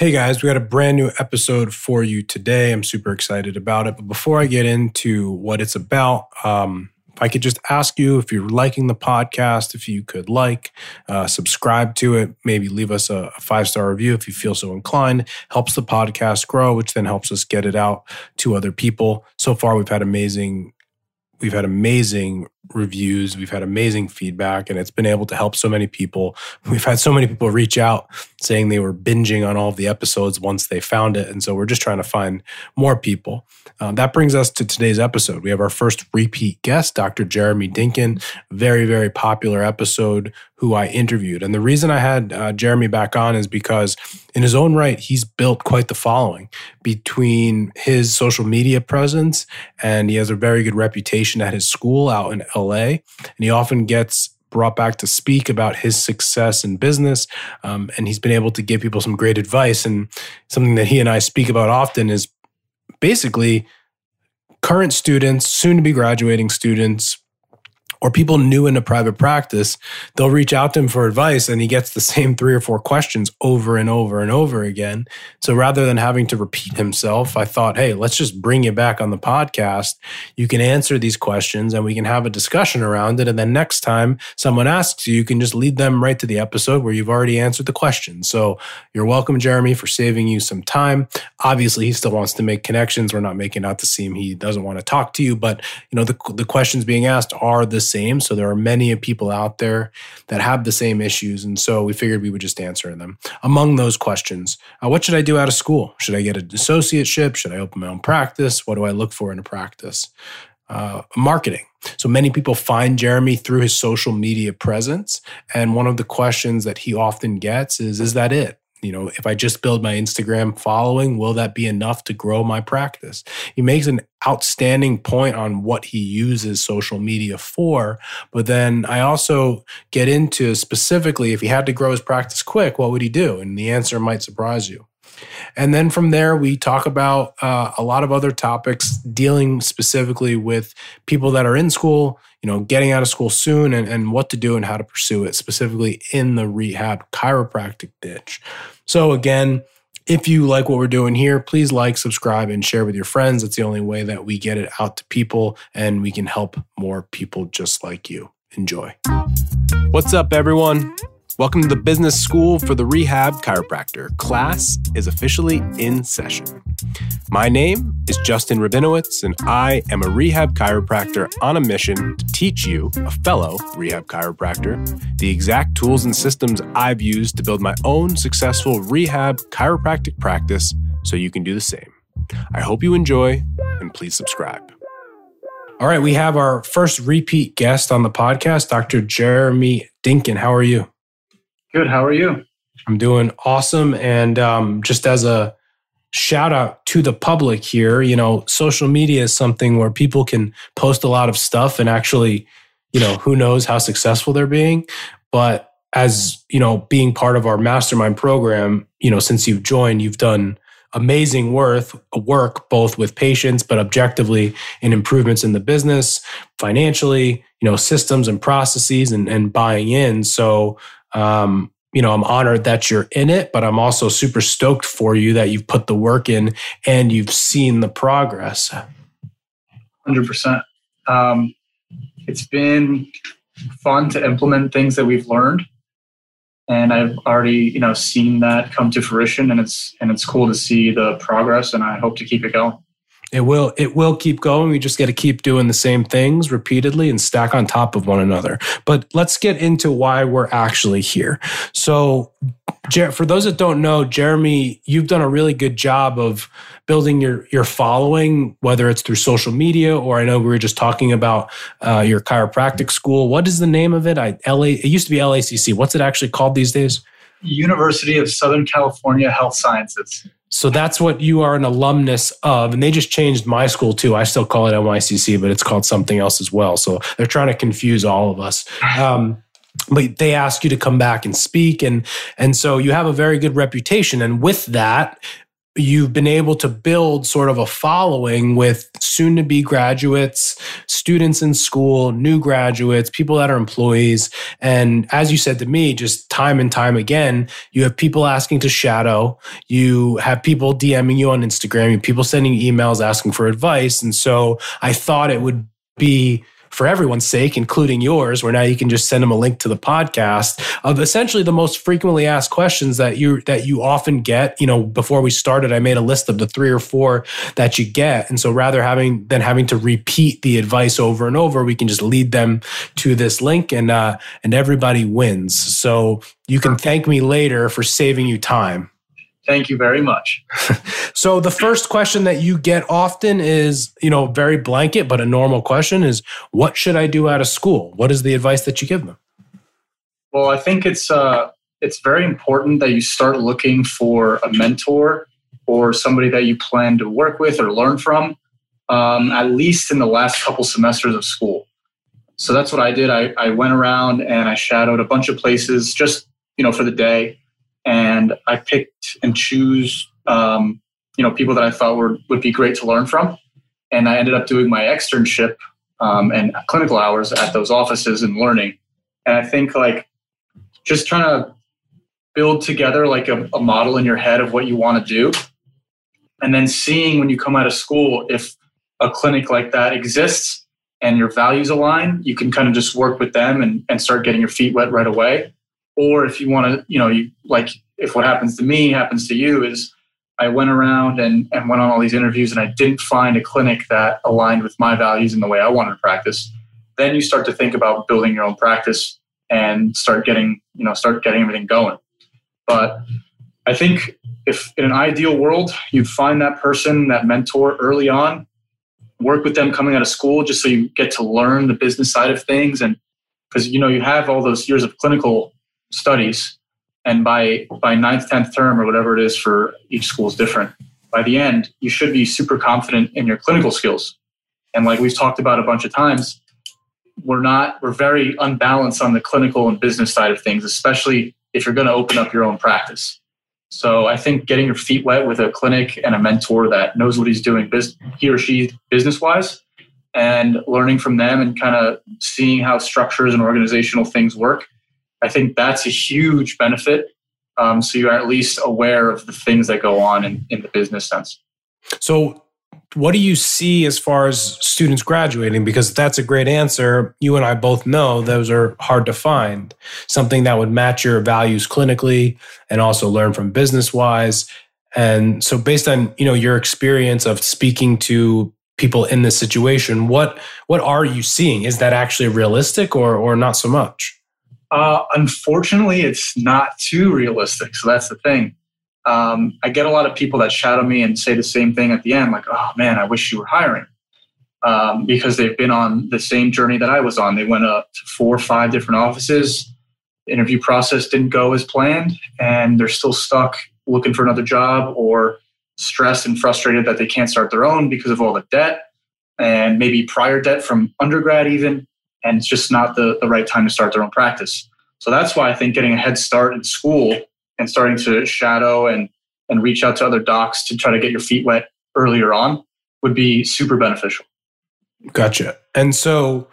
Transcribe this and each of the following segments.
Hey guys, we got a brand new episode for you today. I'm super excited about it. But before I get into what it's about, um, if I could just ask you if you're liking the podcast, if you could like, uh, subscribe to it, maybe leave us a, a five star review if you feel so inclined. Helps the podcast grow, which then helps us get it out to other people. So far, we've had amazing we've had amazing reviews we've had amazing feedback and it's been able to help so many people we've had so many people reach out saying they were binging on all of the episodes once they found it. And so we're just trying to find more people. Um, that brings us to today's episode. We have our first repeat guest dr jeremy dinkin very very popular episode who i interviewed. And the reason i had uh, jeremy back on is because in his own right he's built quite the following between his social media presence and he has a very good reputation at his school out in LA. And he often gets brought back to speak about his success in business. Um, and he's been able to give people some great advice. And something that he and I speak about often is basically current students, soon to be graduating students, or people new into private practice, they'll reach out to him for advice and he gets the same three or four questions over and over and over again. So rather than having to repeat himself, I thought, hey, let's just bring you back on the podcast. You can answer these questions and we can have a discussion around it. And then next time someone asks you, you can just lead them right to the episode where you've already answered the question. So you're welcome, Jeremy, for saving you some time. Obviously, he still wants to make connections. We're not making out to seem he doesn't want to talk to you, but you know, the, the questions being asked are the same. So there are many people out there that have the same issues. And so we figured we would just answer them. Among those questions, uh, what should I do out of school? Should I get an associateship? Should I open my own practice? What do I look for in a practice? Uh, marketing. So many people find Jeremy through his social media presence. And one of the questions that he often gets is Is that it? You know, if I just build my Instagram following, will that be enough to grow my practice? He makes an outstanding point on what he uses social media for. But then I also get into specifically if he had to grow his practice quick, what would he do? And the answer might surprise you. And then from there, we talk about uh, a lot of other topics dealing specifically with people that are in school, you know, getting out of school soon and, and what to do and how to pursue it, specifically in the rehab chiropractic niche. So, again, if you like what we're doing here, please like, subscribe, and share with your friends. It's the only way that we get it out to people and we can help more people just like you. Enjoy. What's up, everyone? Welcome to the Business School for the Rehab Chiropractor. Class is officially in session. My name is Justin Rabinowitz, and I am a rehab chiropractor on a mission to teach you, a fellow rehab chiropractor, the exact tools and systems I've used to build my own successful rehab chiropractic practice so you can do the same. I hope you enjoy, and please subscribe. All right, we have our first repeat guest on the podcast, Dr. Jeremy Dinkin. How are you? Good. How are you? I'm doing awesome. And um, just as a shout out to the public here, you know, social media is something where people can post a lot of stuff and actually, you know, who knows how successful they're being. But as, you know, being part of our mastermind program, you know, since you've joined, you've done amazing worth work both with patients but objectively in improvements in the business financially you know systems and processes and, and buying in so um, you know, I'm honored that you're in it, but I'm also super stoked for you that you've put the work in and you've seen the progress. 100%. Um, it's been fun to implement things that we've learned. And I've already, you know, seen that come to fruition and it's, and it's cool to see the progress and I hope to keep it going. It will it will keep going. We just got to keep doing the same things repeatedly and stack on top of one another. But let's get into why we're actually here. So, for those that don't know, Jeremy, you've done a really good job of building your your following, whether it's through social media or I know we were just talking about uh, your chiropractic school. What is the name of it? I LA. It used to be LACC. What's it actually called these days? University of Southern California Health Sciences. So that's what you are an alumnus of. And they just changed my school too. I still call it NYCC, but it's called something else as well. So they're trying to confuse all of us. Um, but they ask you to come back and speak and and so you have a very good reputation and with that you've been able to build sort of a following with soon to be graduates, students in school, new graduates, people that are employees. And as you said to me, just time and time again, you have people asking to shadow, you have people DMing you on Instagram, you people sending emails asking for advice. And so I thought it would be for everyone's sake, including yours, where now you can just send them a link to the podcast of essentially the most frequently asked questions that you that you often get. You know, before we started, I made a list of the three or four that you get, and so rather having than having to repeat the advice over and over, we can just lead them to this link, and uh, and everybody wins. So you can thank me later for saving you time. Thank you very much. so the first question that you get often is, you know, very blanket, but a normal question is, what should I do out of school? What is the advice that you give them? Well, I think it's uh, it's very important that you start looking for a mentor or somebody that you plan to work with or learn from, um, at least in the last couple semesters of school. So that's what I did. I, I went around and I shadowed a bunch of places just you know for the day and I picked and choose um, you know people that I thought were would be great to learn from, and I ended up doing my externship um, and clinical hours at those offices and learning. And I think like just trying to build together like a, a model in your head of what you want to do, and then seeing when you come out of school if a clinic like that exists and your values align, you can kind of just work with them and, and start getting your feet wet right away or if you want to, you know, you like if what happens to me happens to you is I went around and, and went on all these interviews and I didn't find a clinic that aligned with my values and the way I wanted to practice. Then you start to think about building your own practice and start getting, you know, start getting everything going. But I think if in an ideal world, you'd find that person, that mentor early on, work with them coming out of school just so you get to learn the business side of things. And because, you know, you have all those years of clinical studies and by by ninth, tenth term or whatever it is for each school is different. By the end, you should be super confident in your clinical skills. And like we've talked about a bunch of times, we're not we're very unbalanced on the clinical and business side of things, especially if you're going to open up your own practice. So I think getting your feet wet with a clinic and a mentor that knows what he's doing, he or she business wise, and learning from them and kind of seeing how structures and organizational things work I think that's a huge benefit. Um, so you're at least aware of the things that go on in, in the business sense. So, what do you see as far as students graduating? Because that's a great answer. You and I both know those are hard to find. Something that would match your values clinically and also learn from business wise. And so, based on you know your experience of speaking to people in this situation, what what are you seeing? Is that actually realistic or or not so much? Uh, unfortunately, it's not too realistic. So that's the thing. Um, I get a lot of people that shadow me and say the same thing at the end, like, "Oh man, I wish you were hiring," um, because they've been on the same journey that I was on. They went up to four or five different offices. Interview process didn't go as planned, and they're still stuck looking for another job or stressed and frustrated that they can't start their own because of all the debt and maybe prior debt from undergrad even and it's just not the, the right time to start their own practice. So that's why I think getting a head start in school and starting to shadow and, and reach out to other docs to try to get your feet wet earlier on would be super beneficial. Gotcha. And so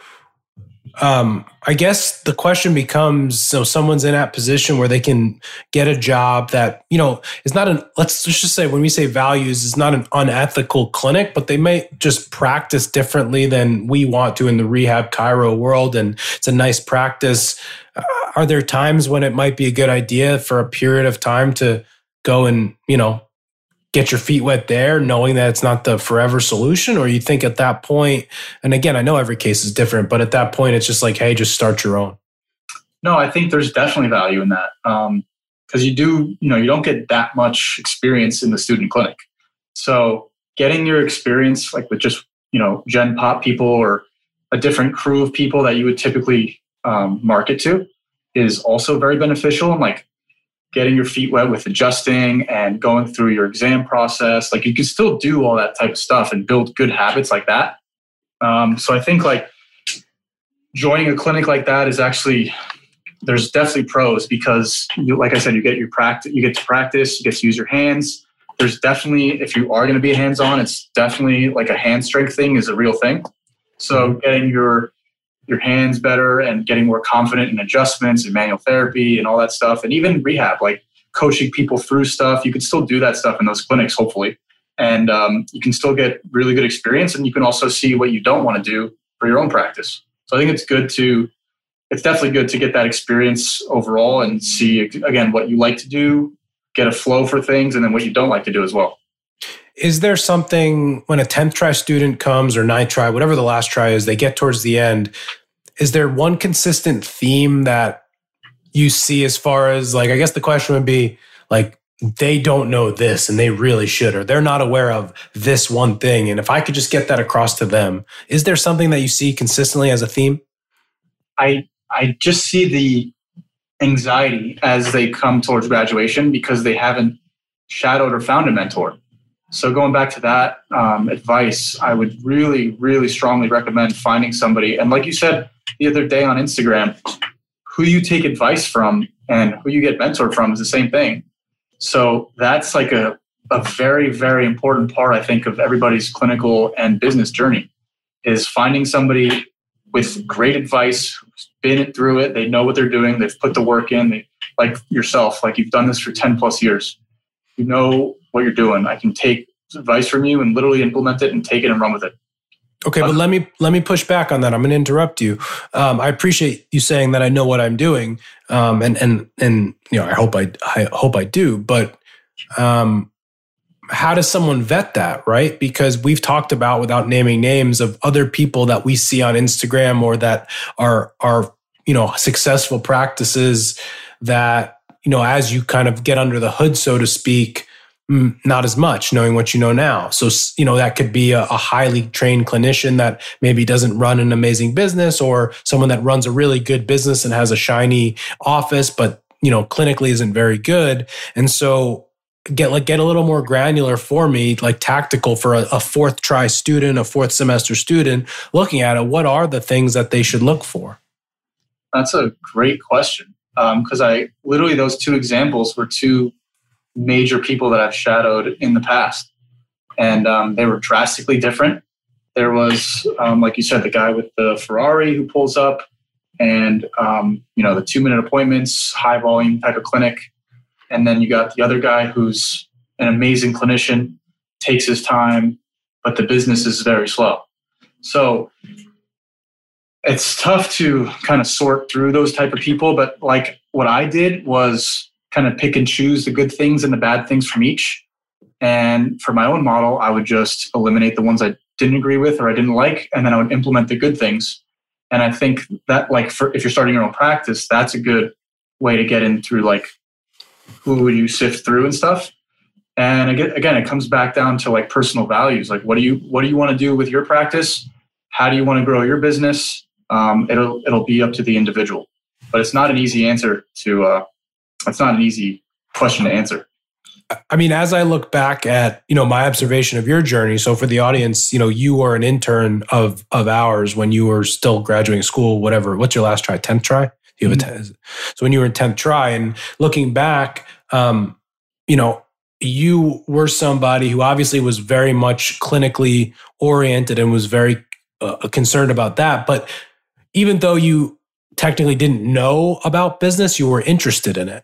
um, I guess the question becomes so someone's in that position where they can get a job that, you know, is not an, let's just say when we say values, is not an unethical clinic, but they may just practice differently than we want to in the rehab chiro world. And it's a nice practice. Uh, are there times when it might be a good idea for a period of time to go and, you know, get your feet wet there, knowing that it's not the forever solution? Or you think at that point, and again, I know every case is different, but at that point, it's just like, hey, just start your own? No, I think there's definitely value in that. Um, because you do, you know, you don't get that much experience in the student clinic. So getting your experience, like with just, you know, Gen Pop people or a different crew of people that you would typically um, market to, is also very beneficial. And like getting your feet wet with adjusting and going through your exam process. Like you can still do all that type of stuff and build good habits like that. Um, so I think like joining a clinic like that is actually there's definitely pros because you, like I said, you get your practice, you get to practice, you get to use your hands. there's definitely if you are going to be hands on, it's definitely like a hand strength thing is a real thing. So getting your your hands better and getting more confident in adjustments and manual therapy and all that stuff, and even rehab, like coaching people through stuff. You can still do that stuff in those clinics, hopefully, and um, you can still get really good experience, and you can also see what you don't want to do for your own practice. So I think it's good to it's definitely good to get that experience overall and see again what you like to do, get a flow for things, and then what you don't like to do as well. Is there something when a 10th tri student comes or ninth tri, whatever the last tri is, they get towards the end? Is there one consistent theme that you see as far as like, I guess the question would be like, they don't know this and they really should, or they're not aware of this one thing. And if I could just get that across to them, is there something that you see consistently as a theme? I I just see the anxiety as they come towards graduation because they haven't shadowed or found a mentor. So going back to that um, advice, I would really, really strongly recommend finding somebody. And like you said the other day on Instagram, who you take advice from and who you get mentored from is the same thing. So that's like a, a very, very important part, I think, of everybody's clinical and business journey is finding somebody with great advice, who's been through it, they know what they're doing, they've put the work in, they, like yourself, like you've done this for 10 plus years. You know what you're doing. I can take advice from you and literally implement it and take it and run with it. Okay, but let me let me push back on that. I'm going to interrupt you. Um, I appreciate you saying that I know what I'm doing, um, and and and you know I hope I I hope I do. But um, how does someone vet that, right? Because we've talked about without naming names of other people that we see on Instagram or that are are you know successful practices that you know as you kind of get under the hood, so to speak not as much knowing what you know now. So, you know, that could be a, a, highly trained clinician that maybe doesn't run an amazing business or someone that runs a really good business and has a shiny office, but, you know, clinically isn't very good. And so, get like get a little more granular for me like tactical for a, a fourth tri student a fourth semester student looking at it what are the things that they should look for that's a great question because um, i literally those two examples were two major people that I've shadowed in the past, and um, they were drastically different. There was, um, like you said, the guy with the Ferrari who pulls up, and um, you know the two-minute appointments, high volume type of clinic, and then you got the other guy who's an amazing clinician, takes his time, but the business is very slow. So it's tough to kind of sort through those type of people but like what i did was kind of pick and choose the good things and the bad things from each. And for my own model, I would just eliminate the ones I didn't agree with or I didn't like, and then I would implement the good things. And I think that, like, for, if you're starting your own practice, that's a good way to get in through like who would you sift through and stuff. And again, again, it comes back down to like personal values. Like, what do you what do you want to do with your practice? How do you want to grow your business? Um, it'll it'll be up to the individual, but it's not an easy answer to uh, that's not an easy question to answer. I mean, as I look back at you know my observation of your journey, so for the audience, you know, you were an intern of of ours when you were still graduating school. Whatever, what's your last tri? Tenth tri? You have mm-hmm. a 10, so when you were in tenth tri, and looking back, um, you know, you were somebody who obviously was very much clinically oriented and was very uh, concerned about that. But even though you technically didn't know about business, you were interested in it.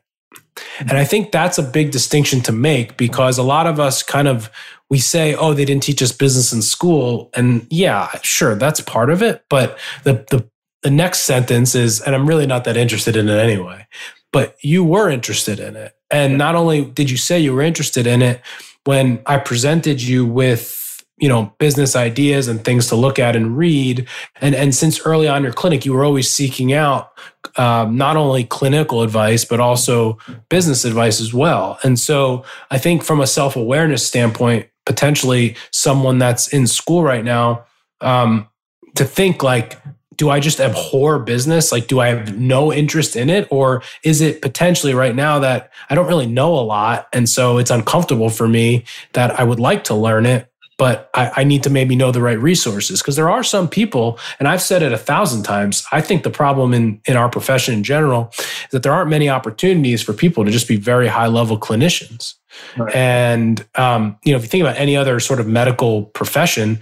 And I think that's a big distinction to make because a lot of us kind of we say, "Oh, they didn't teach us business in school." And yeah, sure, that's part of it, but the the the next sentence is and I'm really not that interested in it anyway. But you were interested in it. And not only did you say you were interested in it, when I presented you with you know business ideas and things to look at and read and and since early on your clinic you were always seeking out um, not only clinical advice but also business advice as well and so i think from a self-awareness standpoint potentially someone that's in school right now um, to think like do I just abhor business? Like, do I have no interest in it? Or is it potentially right now that I don't really know a lot? And so it's uncomfortable for me that I would like to learn it but I, I need to maybe know the right resources because there are some people, and I've said it a thousand times. I think the problem in in our profession in general is that there aren't many opportunities for people to just be very high level clinicians. Right. And um, you know, if you think about any other sort of medical profession,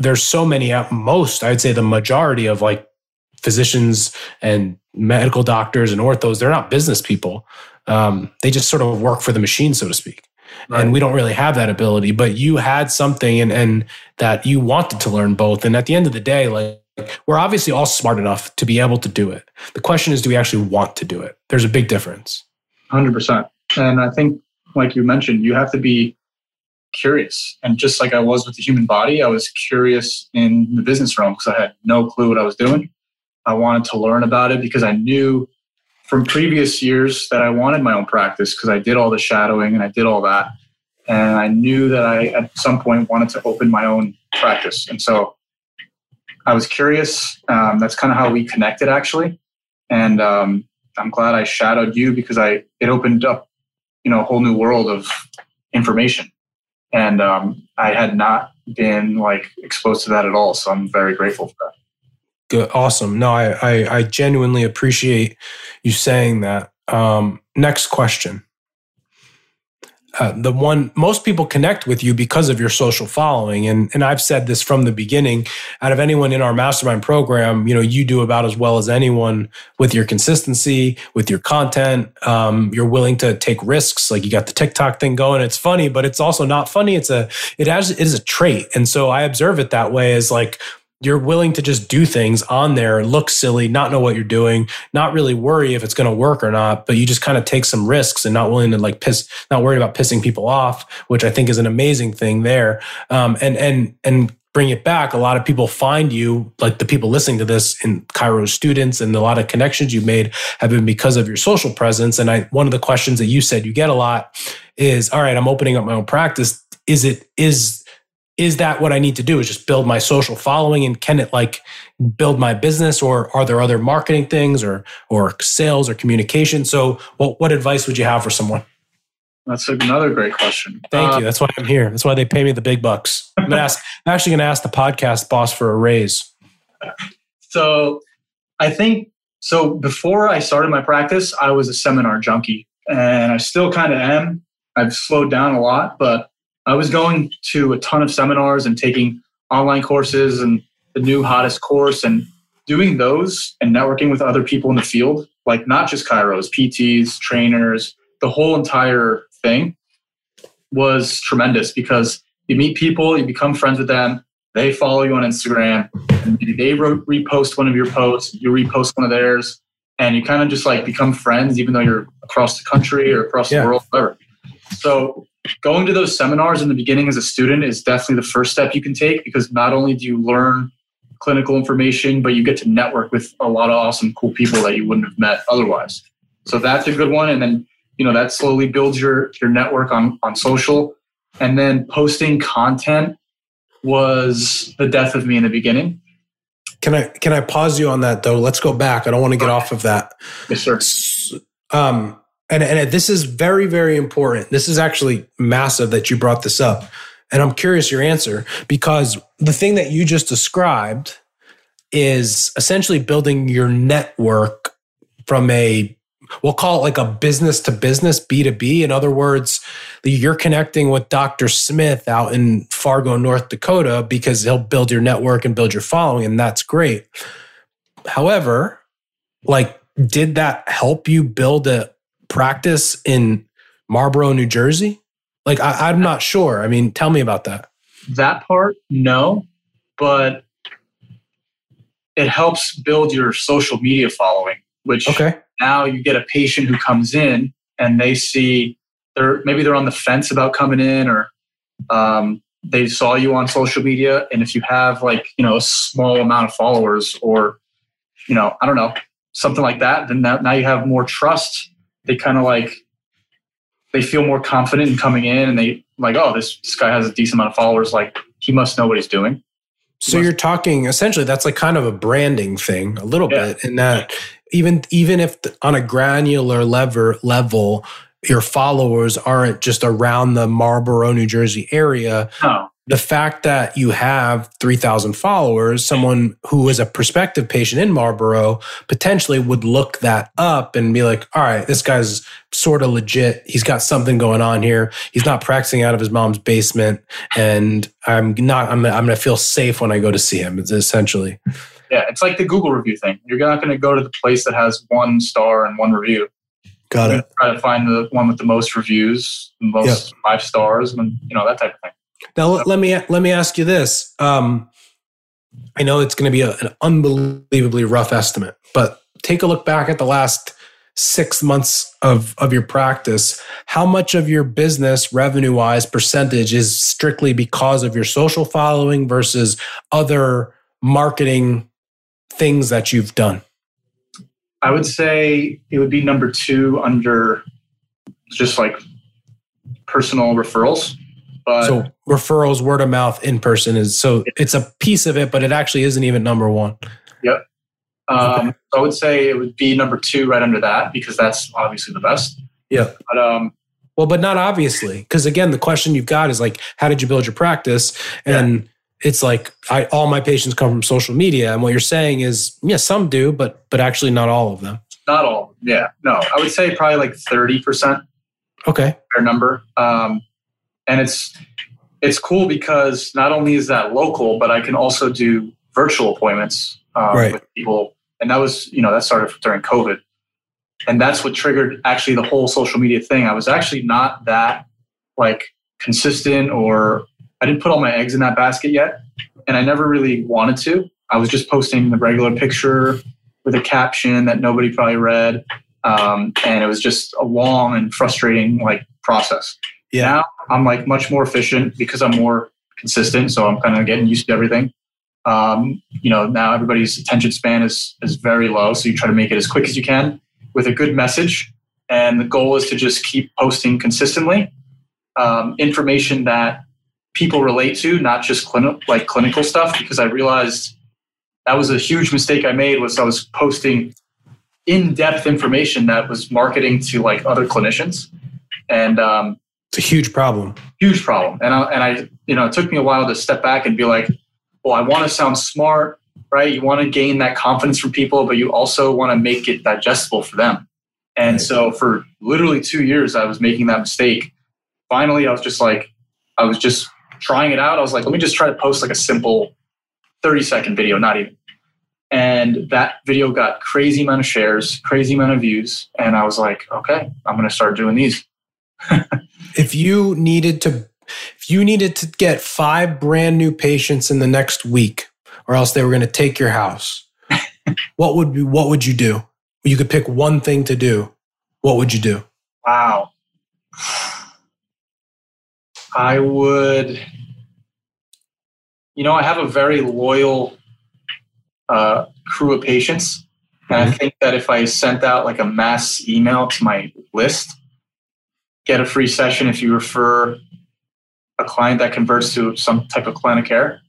there's so many. At most, I'd say the majority of like physicians and medical doctors and orthos, they're not business people. Um, they just sort of work for the machine, so to speak. Right. And we don't really have that ability, but you had something and, and that you wanted to learn both. And at the end of the day, like we're obviously all smart enough to be able to do it. The question is, do we actually want to do it? There's a big difference. 100%. And I think, like you mentioned, you have to be curious. And just like I was with the human body, I was curious in the business realm because I had no clue what I was doing. I wanted to learn about it because I knew from previous years that I wanted my own practice because I did all the shadowing and I did all that. And I knew that I at some point wanted to open my own practice. And so I was curious. Um, that's kind of how we connected actually. And um, I'm glad I shadowed you because I it opened up, you know, a whole new world of information. And um, I had not been like exposed to that at all. So I'm very grateful for that. Good, awesome. No, I, I, I genuinely appreciate you saying that. Um, next question. Uh, the one most people connect with you because of your social following and and I've said this from the beginning out of anyone in our mastermind program you know you do about as well as anyone with your consistency with your content um, you're willing to take risks like you got the TikTok thing going it's funny but it's also not funny it's a it has it is a trait and so I observe it that way as like you're willing to just do things on there, look silly, not know what you're doing, not really worry if it's going to work or not, but you just kind of take some risks and not willing to like piss, not worried about pissing people off, which I think is an amazing thing there. Um, and and and bring it back. A lot of people find you, like the people listening to this, in chiro students, and a lot of connections you've made have been because of your social presence. And I, one of the questions that you said you get a lot is, "All right, I'm opening up my own practice. Is it is is that what I need to do? Is just build my social following and can it like build my business or are there other marketing things or or sales or communication? So what what advice would you have for someone? That's another great question. Thank uh, you. That's why I'm here. That's why they pay me the big bucks. I'm, ask, I'm actually going to ask the podcast boss for a raise. So I think so. Before I started my practice, I was a seminar junkie, and I still kind of am. I've slowed down a lot, but I was going to a ton of seminars and taking online courses and the new hottest course and doing those and networking with other people in the field, like not just chiros, PTs, trainers, the whole entire thing was tremendous because you meet people, you become friends with them, they follow you on Instagram, and they re- repost one of your posts, you repost one of theirs, and you kind of just like become friends, even though you're across the country or across yeah. the world, whatever. So going to those seminars in the beginning as a student is definitely the first step you can take because not only do you learn clinical information, but you get to network with a lot of awesome, cool people that you wouldn't have met otherwise. So that's a good one. And then, you know, that slowly builds your your network on on social. And then posting content was the death of me in the beginning. Can I can I pause you on that though? Let's go back. I don't want to get off of that. Yes, sir. Um, and, and this is very, very important. This is actually massive that you brought this up. And I'm curious your answer because the thing that you just described is essentially building your network from a, we'll call it like a business to business, B2B. In other words, you're connecting with Dr. Smith out in Fargo, North Dakota, because he'll build your network and build your following. And that's great. However, like, did that help you build a practice in Marlboro, New Jersey? Like, I, am not sure. I mean, tell me about that. That part, no, but it helps build your social media following, which okay. now you get a patient who comes in and they see they're maybe they're on the fence about coming in or um, they saw you on social media. And if you have like, you know, a small amount of followers or, you know, I don't know, something like that, then now you have more trust they kind of like they feel more confident in coming in and they like oh this, this guy has a decent amount of followers like he must know what he's doing so you're talking essentially that's like kind of a branding thing a little yeah. bit in that even even if on a granular lever level your followers aren't just around the Marlboro, New Jersey area. No. The fact that you have 3,000 followers, someone who is a prospective patient in Marlboro potentially would look that up and be like, all right, this guy's sort of legit. He's got something going on here. He's not practicing out of his mom's basement. And I'm not, I'm, I'm going to feel safe when I go to see him. It's essentially. Yeah. It's like the Google review thing. You're not going to go to the place that has one star and one review. Got it. Try to find the one with the most reviews, the most yep. five stars, and you know that type of thing. Now let me let me ask you this. Um, I know it's going to be a, an unbelievably rough estimate, but take a look back at the last six months of, of your practice. How much of your business, revenue wise, percentage is strictly because of your social following versus other marketing things that you've done? I would say it would be number two under just like personal referrals. But so referrals, word of mouth, in person is so it's a piece of it, but it actually isn't even number one. Yep. Um, okay. I would say it would be number two right under that because that's obviously the best. Yeah. But um, well, but not obviously because again, the question you've got is like, how did you build your practice? And yeah it's like I, all my patients come from social media and what you're saying is yeah some do but but actually not all of them not all yeah no i would say probably like 30% okay fair number um, and it's it's cool because not only is that local but i can also do virtual appointments um, right. with people and that was you know that started during covid and that's what triggered actually the whole social media thing i was actually not that like consistent or I didn't put all my eggs in that basket yet, and I never really wanted to. I was just posting the regular picture with a caption that nobody probably read, um, and it was just a long and frustrating like process. Yeah. Now I'm like much more efficient because I'm more consistent, so I'm kind of getting used to everything. Um, you know, now everybody's attention span is is very low, so you try to make it as quick as you can with a good message, and the goal is to just keep posting consistently um, information that people relate to, not just clinical like clinical stuff. Because I realized that was a huge mistake I made was I was posting in-depth information that was marketing to like other clinicians, and um, it's a huge problem. Huge problem. And I, and I, you know, it took me a while to step back and be like, well, I want to sound smart, right? You want to gain that confidence from people, but you also want to make it digestible for them. And right. so for literally two years, I was making that mistake. Finally, I was just like, I was just trying it out. I was like, let me just try to post like a simple 30 second video, not even. And that video got crazy amount of shares, crazy amount of views. And I was like, okay, I'm going to start doing these. If you needed to, if you needed to get five brand new patients in the next week, or else they were going to take your house, what would be, what would you do? You could pick one thing to do. What would you do? Wow. I would, you know, I have a very loyal uh, crew of patients. And I mm-hmm. think that if I sent out like a mass email to my list, get a free session if you refer a client that converts to some type of client of care,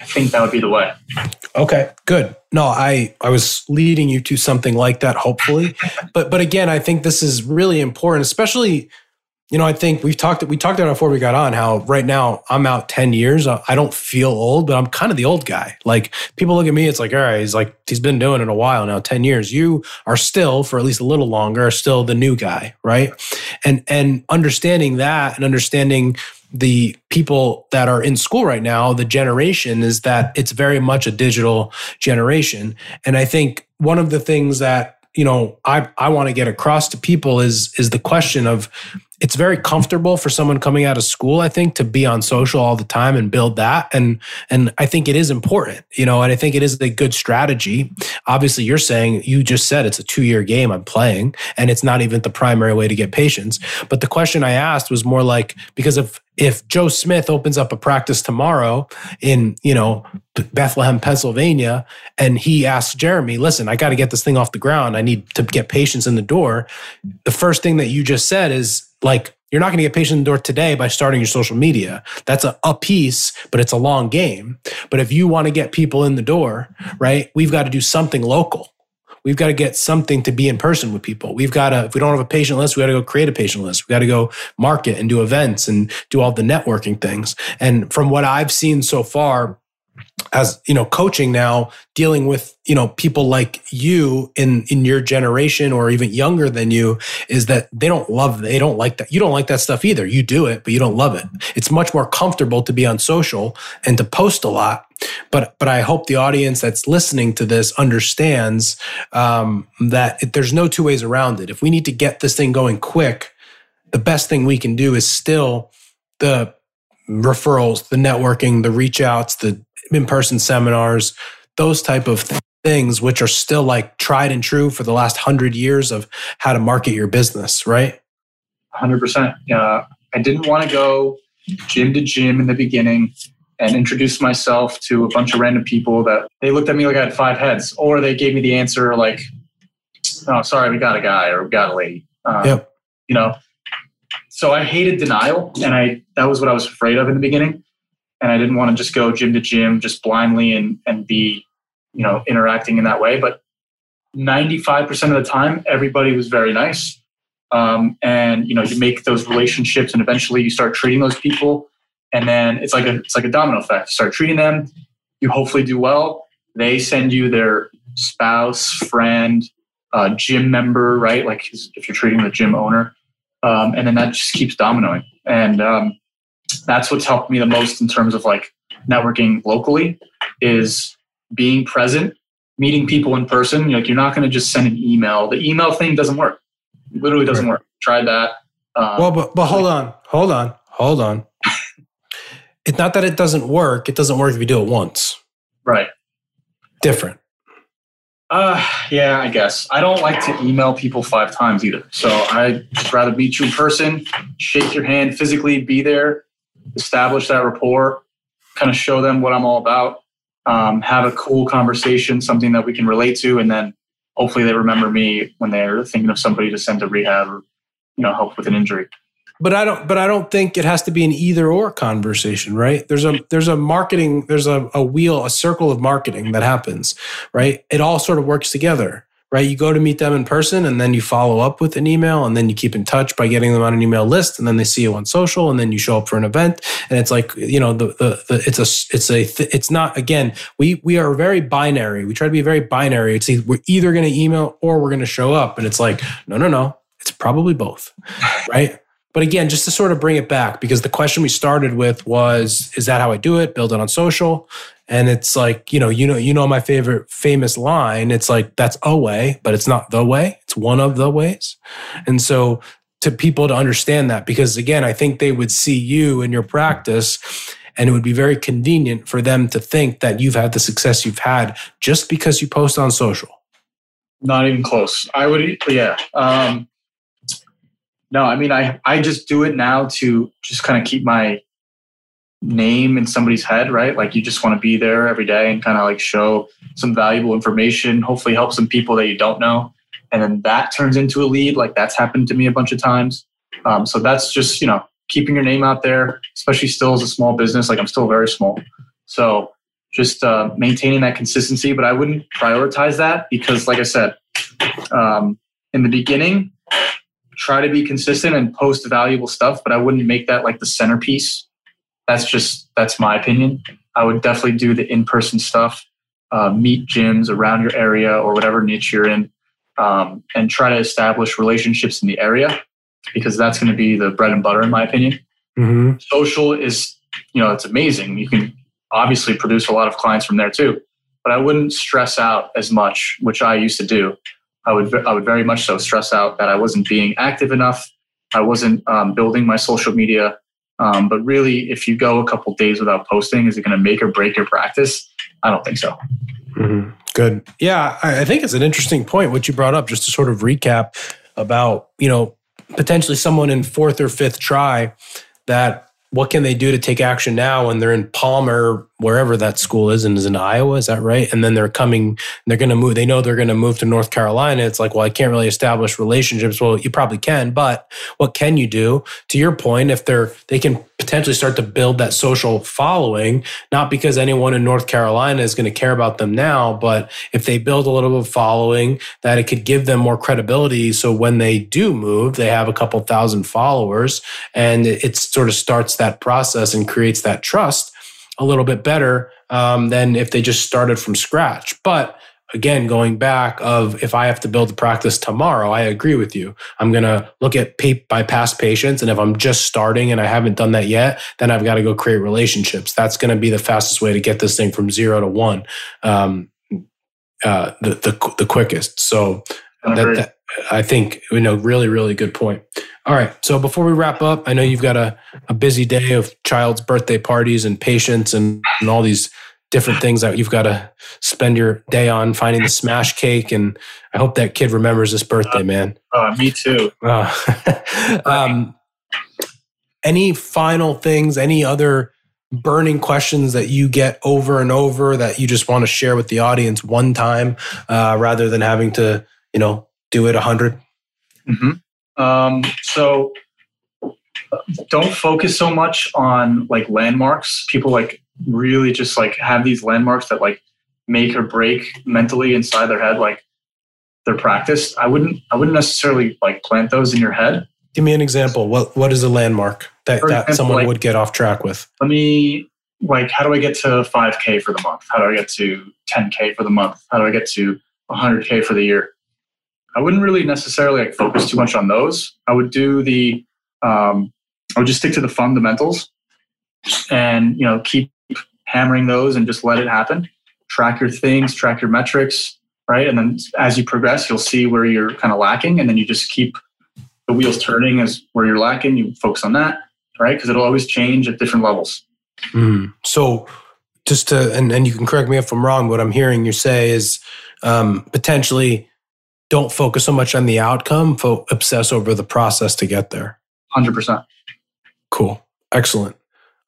I think that would be the way. Okay, good. No, I I was leading you to something like that, hopefully. but but again, I think this is really important, especially you know, I think we've talked we talked about before we got on how right now I'm out 10 years. Uh, I don't feel old, but I'm kind of the old guy. Like people look at me, it's like, all right, he's like, he's been doing it a while now, 10 years. You are still, for at least a little longer, still the new guy, right? And and understanding that and understanding the people that are in school right now, the generation is that it's very much a digital generation. And I think one of the things that you know I I want to get across to people is is the question of it's very comfortable for someone coming out of school i think to be on social all the time and build that. And and i think it is important you know and i think it is a good strategy. Obviously you're saying you just said it's a two year game i'm playing and it's not even the primary way to get patients but the question i asked was more like because if if joe smith opens up a practice tomorrow in you know bethlehem pennsylvania and he asks jeremy listen i got to get this thing off the ground. I need to get patients in the door. The first thing that you just said is like you're not going to get patients in the door today by starting your social media. That's a, a piece, but it's a long game. But if you want to get people in the door, right, we've got to do something local. we've got to get something to be in person with people. We've got to, if we don't have a patient list, we got to go create a patient list. We got to go market and do events and do all the networking things. And from what I've seen so far, as you know coaching now dealing with you know people like you in in your generation or even younger than you is that they don't love they don't like that. You don't like that stuff either. You do it but you don't love it. It's much more comfortable to be on social and to post a lot. But but i hope the audience that's listening to this understands um, that it, there's no two ways around it. If we need to get this thing going quick the best thing we can do is still the referrals the networking the reach outs the in-person seminars, those type of things, which are still like tried and true for the last hundred years of how to market your business, right? Hundred percent. Yeah, I didn't want to go gym to gym in the beginning and introduce myself to a bunch of random people that they looked at me like I had five heads, or they gave me the answer like, "Oh, sorry, we got a guy or we got a lady." Um, yep. You know, so I hated denial, and I that was what I was afraid of in the beginning and I didn't want to just go gym to gym just blindly and and be you know interacting in that way. But 95% of the time, everybody was very nice, um, and you know you make those relationships, and eventually you start treating those people, and then it's like a it's like a domino effect. You start treating them, you hopefully do well. They send you their spouse, friend, uh, gym member, right? Like if you're treating the gym owner, um, and then that just keeps dominoing. And um, that's what's helped me the most in terms of like networking locally is being present, meeting people in person. Like you're not going to just send an email. The email thing doesn't work. It literally doesn't work. Tried that. Um, well, but but hold on, hold on, hold on. it's not that it doesn't work. It doesn't work if you do it once. Right. Different. Uh, yeah, I guess. I don't like to email people five times either. So I'd rather meet you in person, shake your hand physically, be there, establish that rapport, kind of show them what I'm all about, um, have a cool conversation, something that we can relate to, and then hopefully they remember me when they're thinking of somebody to send to rehab or you know help with an injury. But I don't. But I don't think it has to be an either or conversation, right? There's a there's a marketing there's a, a wheel a circle of marketing that happens, right? It all sort of works together right? You go to meet them in person and then you follow up with an email and then you keep in touch by getting them on an email list and then they see you on social and then you show up for an event and it's like, you know, the, the, the it's a, it's a, it's not, again, we, we are very binary. We try to be very binary. It's either, we're either going to email or we're going to show up and it's like, no, no, no, it's probably both, right? But again, just to sort of bring it back, because the question we started with was, is that how I do it? Build it on social. And it's like, you know, you know, you know my favorite famous line. It's like that's a way, but it's not the way. It's one of the ways. And so to people to understand that, because again, I think they would see you in your practice and it would be very convenient for them to think that you've had the success you've had just because you post on social. Not even close. I would, yeah. Um, no, I mean, I, I just do it now to just kind of keep my name in somebody's head, right? Like you just want to be there every day and kind of like show some valuable information, hopefully help some people that you don't know. And then that turns into a lead. Like that's happened to me a bunch of times. Um, so that's just, you know, keeping your name out there, especially still as a small business. Like I'm still very small. So just uh, maintaining that consistency, but I wouldn't prioritize that because, like I said, um, in the beginning, try to be consistent and post valuable stuff, but I wouldn't make that like the centerpiece that's just that's my opinion. I would definitely do the in-person stuff, uh, meet gyms around your area or whatever niche you're in, um, and try to establish relationships in the area because that's going to be the bread and butter, in my opinion. Mm-hmm. Social is, you know, it's amazing. You can obviously produce a lot of clients from there too, but I wouldn't stress out as much, which I used to do. I would, I would very much so stress out that I wasn't being active enough. I wasn't um, building my social media um, but really, if you go a couple days without posting, is it going to make or break your practice? I don't think so. Mm-hmm. Good. Yeah, I think it's an interesting point what you brought up. Just to sort of recap about you know potentially someone in fourth or fifth tri that what can they do to take action now when they're in Palmer, wherever that school is, and is in Iowa? Is that right? And then they're coming, they're going to move. They know they're going to move to North Carolina. It's like, well, I can't really establish relationships. Well, you probably can, but what can you do? To your point, if they're they can potentially start to build that social following, not because anyone in North Carolina is going to care about them now, but if they build a little bit of following, that it could give them more credibility. So when they do move, they have a couple thousand followers, and it sort of starts that process and creates that trust a little bit better um, than if they just started from scratch. But again, going back of if I have to build a practice tomorrow, I agree with you. I'm going to look at pay, by past patients. And if I'm just starting and I haven't done that yet, then I've got to go create relationships. That's going to be the fastest way to get this thing from zero to one. Um, uh, the, the, the quickest. So that, that, I think, you know, really, really good point. All right. So before we wrap up, I know you've got a, a busy day of child's birthday parties and patients and, and all these different things that you've got to spend your day on finding the smash cake. And I hope that kid remembers this birthday, man. Uh, me too. Uh, um, any final things, any other burning questions that you get over and over that you just want to share with the audience one time uh, rather than having to, you know, do it a 100 mm-hmm. um, so don't focus so much on like landmarks. People like really just like have these landmarks that like make or break mentally inside their head, like their practice. I wouldn't I wouldn't necessarily like plant those in your head. Give me an example. What what is a landmark that, example, that someone like, would get off track with? Let me like how do I get to 5k for the month? How do I get to 10k for the month? How do I get to 100k for the year? I wouldn't really necessarily like focus too much on those. I would do the um, I would just stick to the fundamentals and you know keep hammering those and just let it happen. Track your things, track your metrics, right? And then as you progress, you'll see where you're kind of lacking, and then you just keep the wheels turning as where you're lacking. You focus on that, right? Because it'll always change at different levels. Mm. So, just to and, and you can correct me if I'm wrong. What I'm hearing you say is um, potentially don't focus so much on the outcome, fo- obsess over the process to get there. Hundred percent. Cool. Excellent.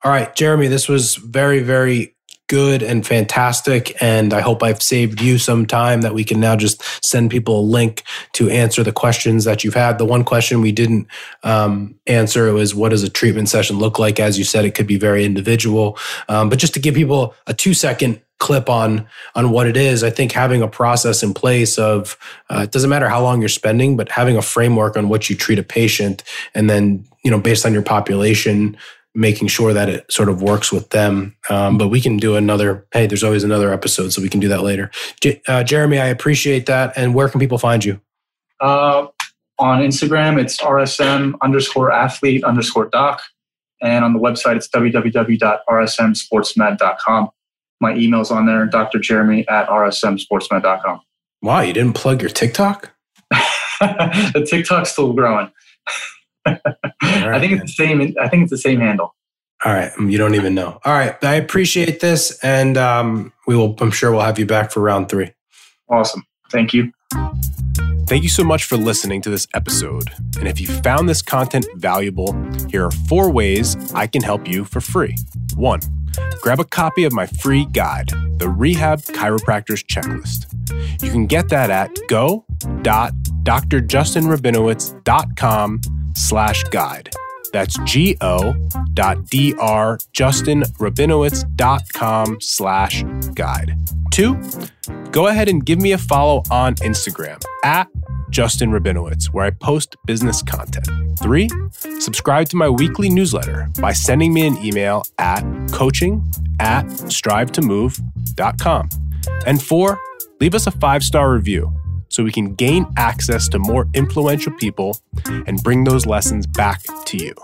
All right, Jeremy, this was very, very good and fantastic. And I hope I've saved you some time that we can now just send people a link to answer the questions that you've had. The one question we didn't um, answer was what does a treatment session look like? As you said, it could be very individual. Um, but just to give people a two second clip on on what it is i think having a process in place of uh, it doesn't matter how long you're spending but having a framework on what you treat a patient and then you know based on your population making sure that it sort of works with them. Um, but we can do another, hey, there's always another episode, so we can do that later. J- uh, Jeremy, I appreciate that. And where can people find you? Uh, on Instagram, it's rsm underscore athlete underscore doc. And on the website, it's www.rsmsportsmed.com. My email's on there, Dr. Jeremy at rsmsportsmed.com. Wow, you didn't plug your TikTok? the TikTok's still growing. right, I think man. it's the same. I think it's the same handle. All right, you don't even know. All right, I appreciate this, and um, we will. I'm sure we'll have you back for round three. Awesome. Thank you. Thank you so much for listening to this episode. And if you found this content valuable, here are four ways I can help you for free. One, grab a copy of my free guide, the Rehab Chiropractor's Checklist. You can get that at go.drjustinrabinowitz.com slash guide. That's go.drjustinrabinowitz.com slash guide. Two, go ahead and give me a follow on Instagram at Justin Rabinowitz, where I post business content. Three, subscribe to my weekly newsletter by sending me an email at coaching at strivetomove.com. And four, leave us a five star review so we can gain access to more influential people and bring those lessons back to you.